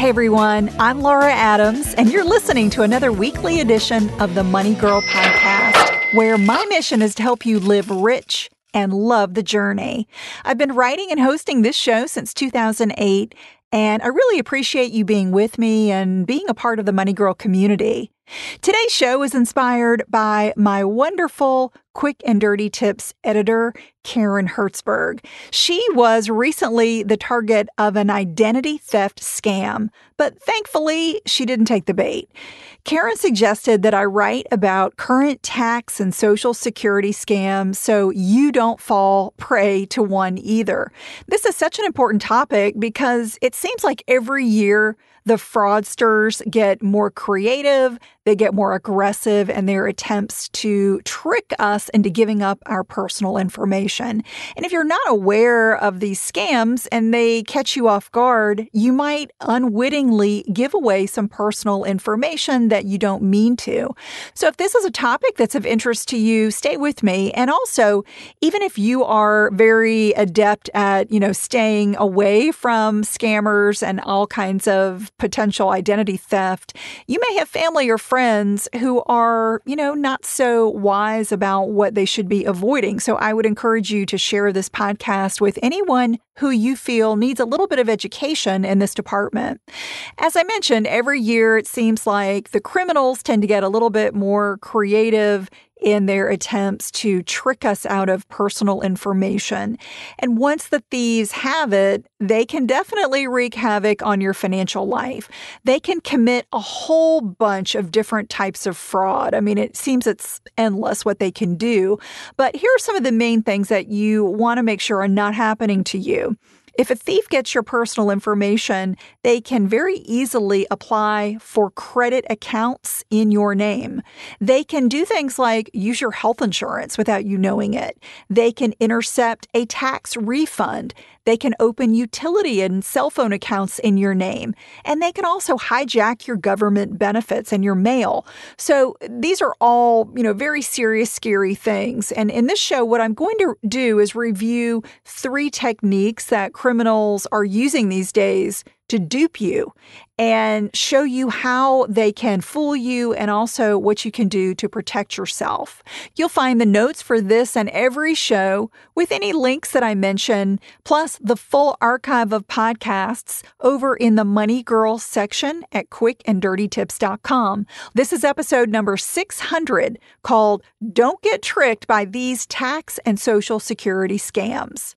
Hey everyone, I'm Laura Adams, and you're listening to another weekly edition of the Money Girl Podcast, where my mission is to help you live rich and love the journey. I've been writing and hosting this show since 2008, and I really appreciate you being with me and being a part of the Money Girl community. Today's show is inspired by my wonderful Quick and Dirty Tips editor, Karen Hertzberg. She was recently the target of an identity theft scam, but thankfully she didn't take the bait. Karen suggested that I write about current tax and social security scams so you don't fall prey to one either. This is such an important topic because it seems like every year the fraudsters get more creative, they get more aggressive in their attempts to trick us into giving up our personal information. And if you're not aware of these scams and they catch you off guard, you might unwittingly give away some personal information that you don't mean to. So if this is a topic that's of interest to you, stay with me. And also, even if you are very adept at, you know, staying away from scammers and all kinds of potential identity theft, you may have family or friends who are, you know, not so wise about what they should be avoiding. So I would encourage you to share this podcast with anyone who you feel needs a little bit of education in this department. As I mentioned, every year it seems like the criminals tend to get a little bit more creative in their attempts to trick us out of personal information. And once the thieves have it, they can definitely wreak havoc on your financial life. They can commit a whole bunch of different types of fraud. I mean, it seems it's endless what they can do. But here are some of the main things that you want to make sure are not happening to you. If a thief gets your personal information, they can very easily apply for credit accounts in your name. They can do things like use your health insurance without you knowing it. They can intercept a tax refund. They can open utility and cell phone accounts in your name. And they can also hijack your government benefits and your mail. So these are all, you know, very serious, scary things. And in this show, what I'm going to do is review three techniques that criminals are using these days to dupe you and show you how they can fool you and also what you can do to protect yourself. You'll find the notes for this and every show with any links that I mention, plus the full archive of podcasts over in the Money Girl section at quickanddirtytips.com. This is episode number 600 called Don't Get Tricked by These Tax and Social Security Scams.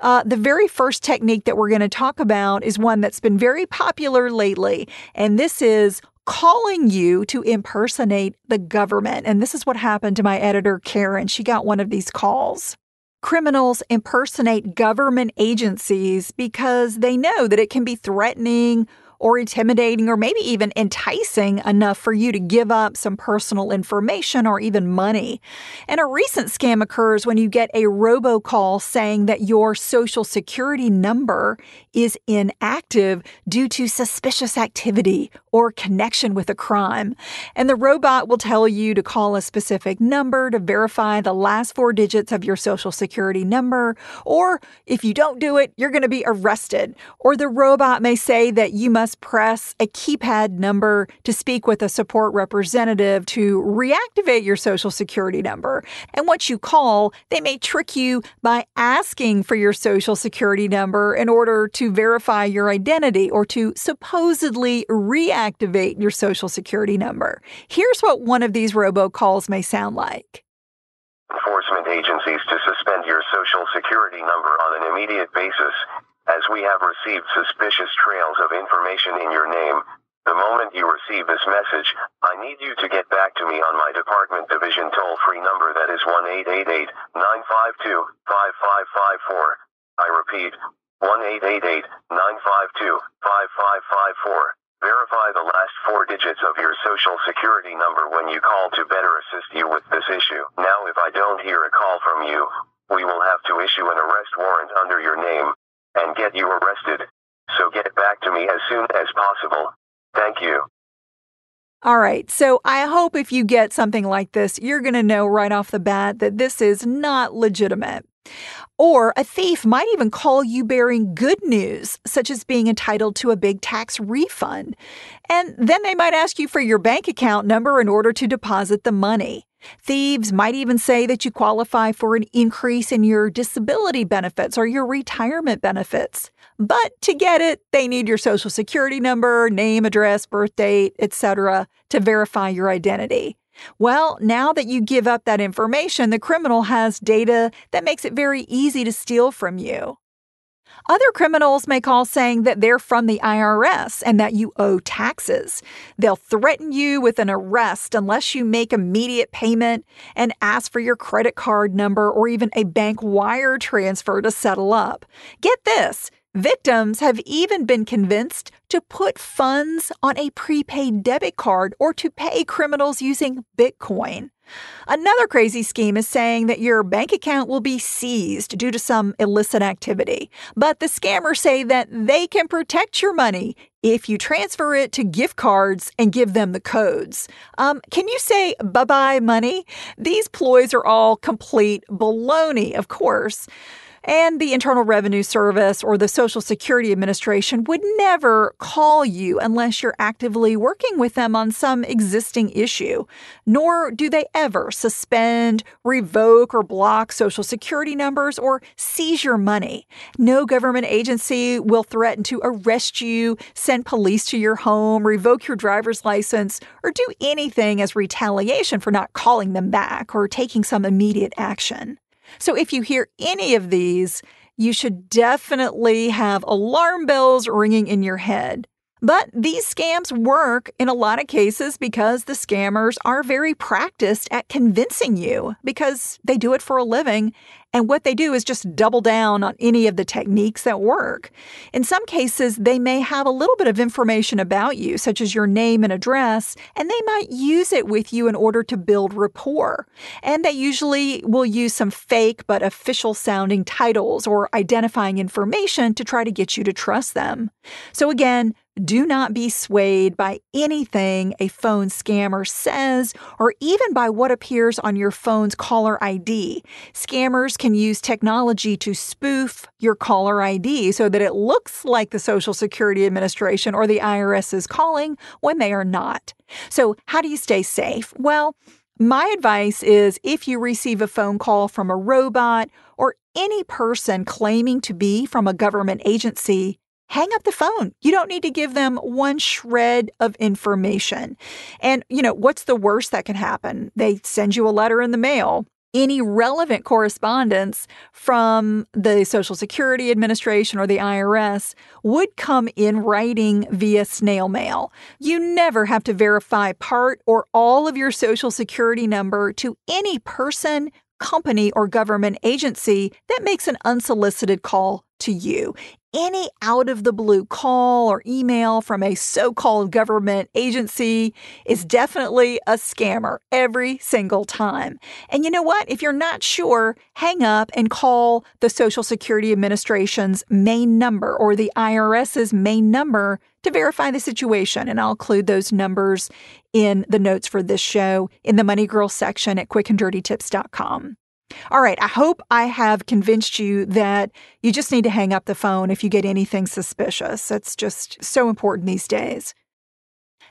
Uh, the very first technique that we're going to talk about is one that's been very popular lately, and this is calling you to impersonate the government. And this is what happened to my editor, Karen. She got one of these calls. Criminals impersonate government agencies because they know that it can be threatening or intimidating or maybe even enticing enough for you to give up some personal information or even money. And a recent scam occurs when you get a robocall saying that your social security number is inactive due to suspicious activity or connection with a crime. And the robot will tell you to call a specific number to verify the last four digits of your social security number. Or if you don't do it, you're going to be arrested. Or the robot may say that you must press a keypad number to speak with a support representative to reactivate your social security number. And once you call, they may trick you by asking for your social security number in order to verify your identity or to supposedly reactivate your social security number. Here's what one of these robocalls may sound like enforcement agencies to suspend your social security number on an immediate basis as we have received suspicious trails of information in your name, The moment you receive this message, I need you to get back to me on my department division toll free number that is 1 952 5554. I repeat, 1 952 5554. Verify the last four digits of your social security number when you call to better assist you with this issue. Now, if I don't hear a call from you, we will have to issue an arrest warrant under your name and get you arrested. So get back to me as soon as possible. Thank you. All right, so I hope if you get something like this, you're going to know right off the bat that this is not legitimate. Or a thief might even call you bearing good news, such as being entitled to a big tax refund. And then they might ask you for your bank account number in order to deposit the money. Thieves might even say that you qualify for an increase in your disability benefits or your retirement benefits. But to get it, they need your social security number, name, address, birth date, etc. to verify your identity. Well, now that you give up that information, the criminal has data that makes it very easy to steal from you. Other criminals may call saying that they're from the IRS and that you owe taxes. They'll threaten you with an arrest unless you make immediate payment and ask for your credit card number or even a bank wire transfer to settle up. Get this Victims have even been convinced to put funds on a prepaid debit card or to pay criminals using Bitcoin. Another crazy scheme is saying that your bank account will be seized due to some illicit activity, but the scammers say that they can protect your money if you transfer it to gift cards and give them the codes. Um, can you say bye bye money? These ploys are all complete baloney, of course. And the Internal Revenue Service or the Social Security Administration would never call you unless you're actively working with them on some existing issue. Nor do they ever suspend, revoke, or block Social Security numbers or seize your money. No government agency will threaten to arrest you, send police to your home, revoke your driver's license, or do anything as retaliation for not calling them back or taking some immediate action. So if you hear any of these, you should definitely have alarm bells ringing in your head. But these scams work in a lot of cases because the scammers are very practiced at convincing you because they do it for a living. And what they do is just double down on any of the techniques that work. In some cases, they may have a little bit of information about you, such as your name and address, and they might use it with you in order to build rapport. And they usually will use some fake but official sounding titles or identifying information to try to get you to trust them. So again, do not be swayed by anything a phone scammer says or even by what appears on your phone's caller ID. Scammers can use technology to spoof your caller ID so that it looks like the Social Security Administration or the IRS is calling when they are not. So, how do you stay safe? Well, my advice is if you receive a phone call from a robot or any person claiming to be from a government agency, hang up the phone. You don't need to give them one shred of information. And, you know, what's the worst that can happen? They send you a letter in the mail. Any relevant correspondence from the Social Security Administration or the IRS would come in writing via snail mail. You never have to verify part or all of your Social Security number to any person, company, or government agency that makes an unsolicited call to you any out of the blue call or email from a so called government agency is definitely a scammer every single time. And you know what? If you're not sure, hang up and call the Social Security Administration's main number or the IRS's main number to verify the situation. And I'll include those numbers in the notes for this show in the Money Girl section at quickanddirtytips.com. All right, I hope I have convinced you that you just need to hang up the phone if you get anything suspicious. That's just so important these days.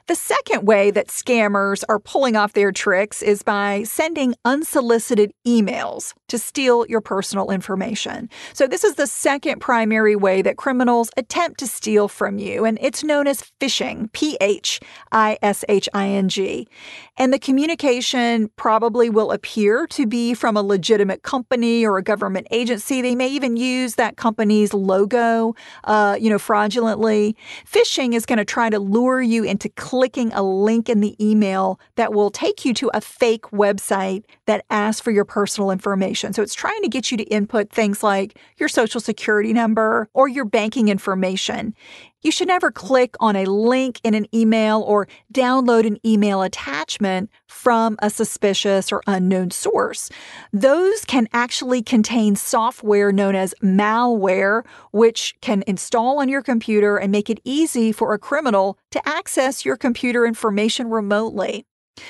The second way that scammers are pulling off their tricks is by sending unsolicited emails to steal your personal information. So, this is the second primary way that criminals attempt to steal from you, and it's known as phishing P H I S H I N G. And the communication probably will appear to be from a legitimate company or a government agency. They may even use that company's logo, uh, you know, fraudulently. Phishing is going to try to lure you into clicking a link in the email that will take you to a fake website that asks for your personal information. So it's trying to get you to input things like your social security number or your banking information. You should never click on a link in an email or download an email attachment from a suspicious or unknown source. Those can actually contain software known as malware, which can install on your computer and make it easy for a criminal to access your computer information remotely.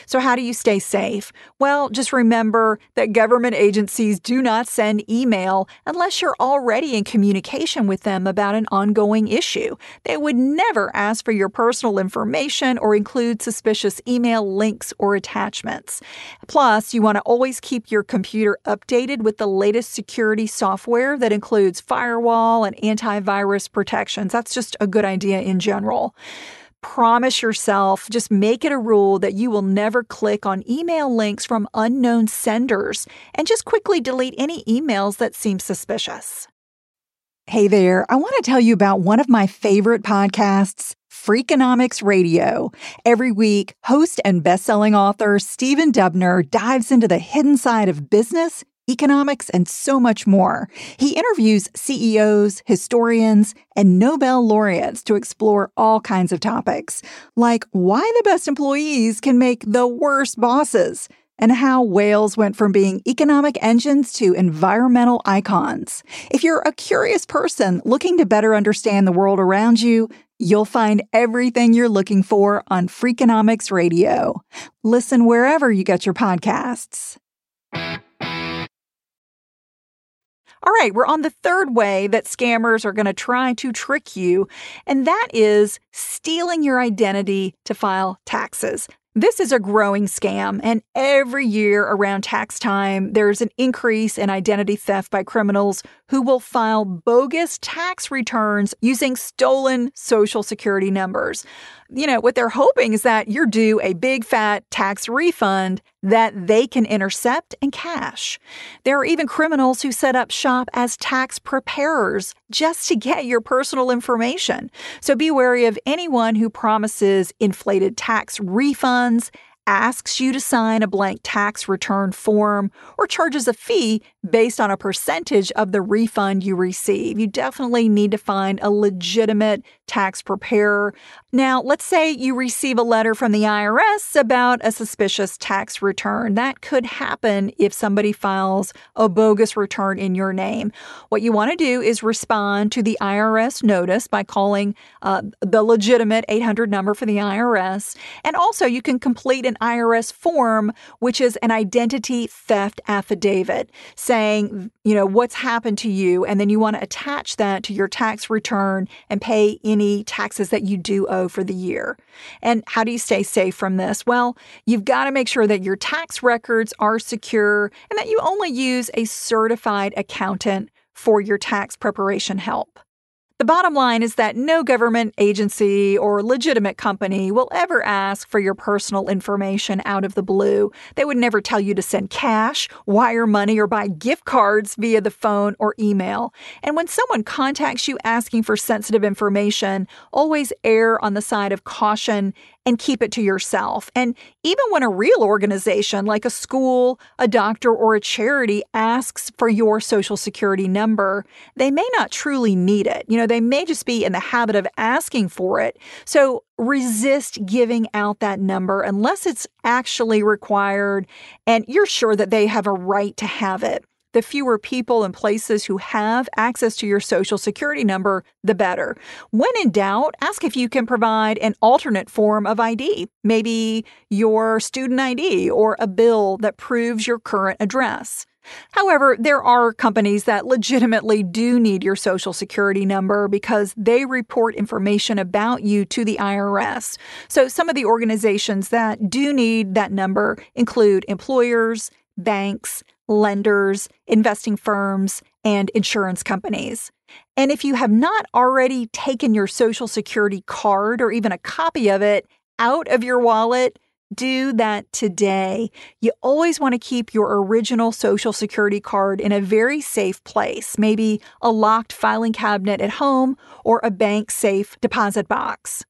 So, how do you stay safe? Well, just remember that government agencies do not send email unless you're already in communication with them about an ongoing issue. They would never ask for your personal information or include suspicious email links or attachments. Plus, you want to always keep your computer updated with the latest security software that includes firewall and antivirus protections. That's just a good idea in general promise yourself, just make it a rule that you will never click on email links from unknown senders and just quickly delete any emails that seem suspicious. Hey there, I want to tell you about one of my favorite podcasts. Freakonomics Radio. Every week, host and best-selling author Stephen Dubner dives into the hidden side of business economics, and so much more. He interviews CEOs, historians, and Nobel laureates to explore all kinds of topics, like why the best employees can make the worst bosses. And how whales went from being economic engines to environmental icons. If you're a curious person looking to better understand the world around you, You'll find everything you're looking for on Freakonomics Radio. Listen wherever you get your podcasts. All right, we're on the third way that scammers are going to try to trick you, and that is stealing your identity to file taxes. This is a growing scam, and every year around tax time, there's an increase in identity theft by criminals who will file bogus tax returns using stolen social security numbers you know, what they're hoping is that you're due a big fat tax refund that they can intercept and cash. There are even criminals who set up shop as tax preparers just to get your personal information. So be wary of anyone who promises inflated tax refunds asks you to sign a blank tax return form, or charges a fee based on a percentage of the refund you receive. You definitely need to find a legitimate tax preparer. Now, let's say you receive a letter from the IRS about a suspicious tax return. That could happen if somebody files a bogus return in your name. What you want to do is respond to the IRS notice by calling uh, the legitimate 800 number for the IRS. And also, you can complete an IRS form, which is an identity theft affidavit saying, you know, what's happened to you. And then you want to attach that to your tax return and pay any taxes that you do owe for the year. And how do you stay safe from this? Well, you've got to make sure that your tax records are secure and that you only use a certified accountant for your tax preparation help. The bottom line is that no government agency or legitimate company will ever ask for your personal information out of the blue. They would never tell you to send cash, wire money, or buy gift cards via the phone or email. And when someone contacts you asking for sensitive information, always err on the side of caution and keep it to yourself. And even when a real organization like a school, a doctor, or a charity asks for your social security number, they may not truly need it. You know, they may just be in the habit of asking for it. So resist giving out that number unless it's actually required and you're sure that they have a right to have it the fewer people and places who have access to your social security number, the better. When in doubt, ask if you can provide an alternate form of ID, maybe your student ID or a bill that proves your current address. However, there are companies that legitimately do need your social security number because they report information about you to the IRS. So, some of the organizations that do need that number include employers, banks, lenders, investing firms, and insurance companies. And if you have not already taken your social security card or even a copy of it out of your wallet, do that today. You always want to keep your original Social Security card in a very safe place, maybe a locked filing cabinet at home or a bank safe deposit box.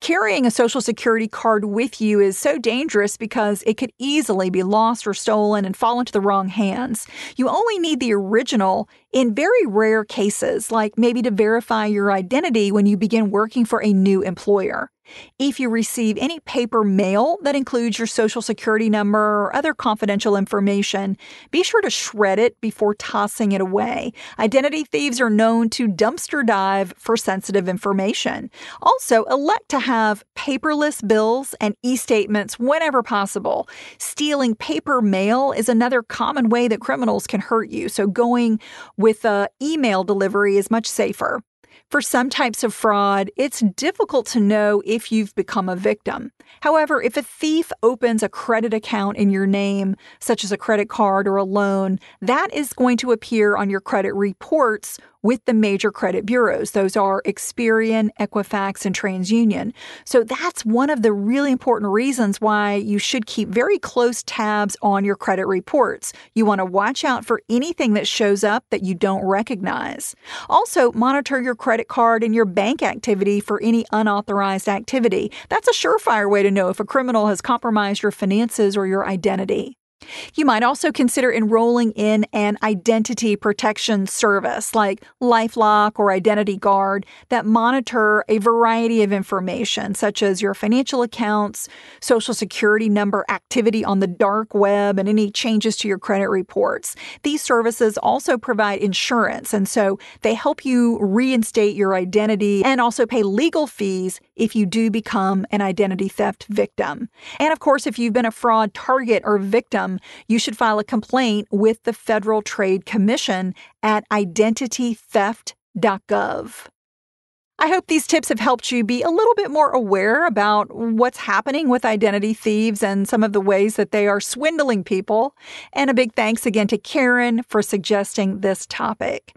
Carrying a Social Security card with you is so dangerous because it could easily be lost or stolen and fall into the wrong hands. You only need the original in very rare cases, like maybe to verify your identity when you begin working for a new employer. If you receive any paper mail that includes your social security number or other confidential information, be sure to shred it before tossing it away. Identity thieves are known to dumpster dive for sensitive information. Also, elect to have paperless bills and e statements whenever possible. Stealing paper mail is another common way that criminals can hurt you, so going with uh, email delivery is much safer. For some types of fraud, it's difficult to know if you've become a victim. However, if a thief opens a credit account in your name, such as a credit card or a loan, that is going to appear on your credit reports with the major credit bureaus. Those are Experian, Equifax, and TransUnion. So that's one of the really important reasons why you should keep very close tabs on your credit reports. You want to watch out for anything that shows up that you don't recognize. Also, monitor your credit card and your bank activity for any unauthorized activity. That's a surefire way to know if a criminal has compromised your finances or your identity. You might also consider enrolling in an identity protection service like Lifelock or Identity Guard that monitor a variety of information, such as your financial accounts, social security number activity on the dark web, and any changes to your credit reports. These services also provide insurance, and so they help you reinstate your identity and also pay legal fees if you do become an identity theft victim. And of course, if you've been a fraud target or victim, you should file a complaint with the Federal Trade Commission at identitytheft.gov. I hope these tips have helped you be a little bit more aware about what's happening with identity thieves and some of the ways that they are swindling people. And a big thanks again to Karen for suggesting this topic.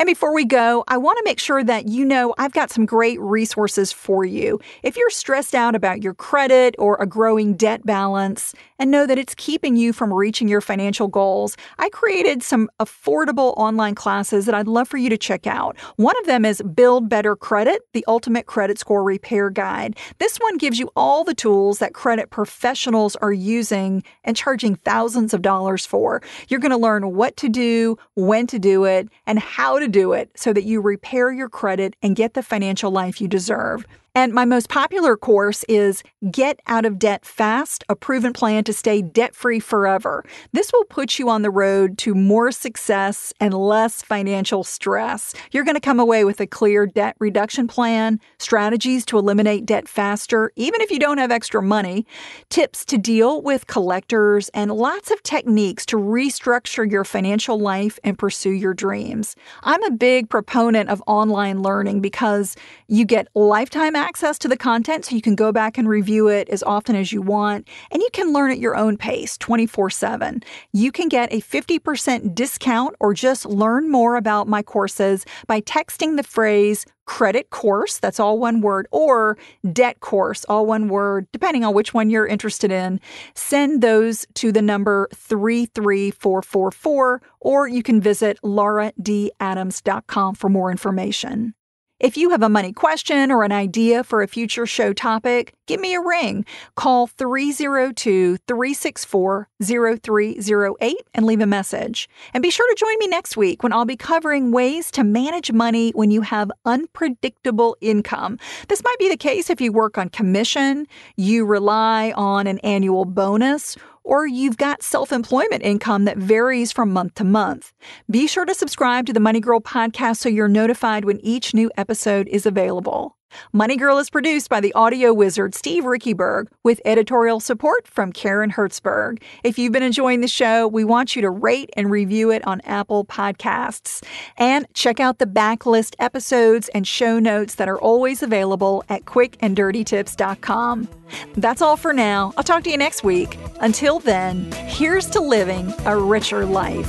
And before we go, I want to make sure that you know I've got some great resources for you. If you're stressed out about your credit or a growing debt balance and know that it's keeping you from reaching your financial goals, I created some affordable online classes that I'd love for you to check out. One of them is Build Better Credit, the Ultimate Credit Score Repair Guide. This one gives you all the tools that credit professionals are using and charging thousands of dollars for. You're going to learn what to do, when to do it, and how to do it so that you repair your credit and get the financial life you deserve. And my most popular course is Get Out of Debt Fast, a proven plan to stay debt free forever. This will put you on the road to more success and less financial stress. You're going to come away with a clear debt reduction plan, strategies to eliminate debt faster, even if you don't have extra money, tips to deal with collectors, and lots of techniques to restructure your financial life and pursue your dreams. I'm a big proponent of online learning because you get lifetime access to the content so you can go back and review it as often as you want, and you can learn at your own pace 24 7. You can get a 50% discount or just learn more about my courses by texting the phrase credit course, that's all one word, or debt course, all one word, depending on which one you're interested in. Send those to the number 33444, or you can visit lauradadams.com for more information. If you have a money question or an idea for a future show topic, give me a ring. Call 302 364 0308 and leave a message. And be sure to join me next week when I'll be covering ways to manage money when you have unpredictable income. This might be the case if you work on commission, you rely on an annual bonus, or you've got self employment income that varies from month to month. Be sure to subscribe to the Money Girl podcast so you're notified when each new episode is available. Money Girl is produced by the audio wizard Steve Riekeberg with editorial support from Karen Hertzberg. If you've been enjoying the show, we want you to rate and review it on Apple Podcasts. And check out the backlist episodes and show notes that are always available at quickanddirtytips.com. That's all for now. I'll talk to you next week. Until then, here's to living a richer life.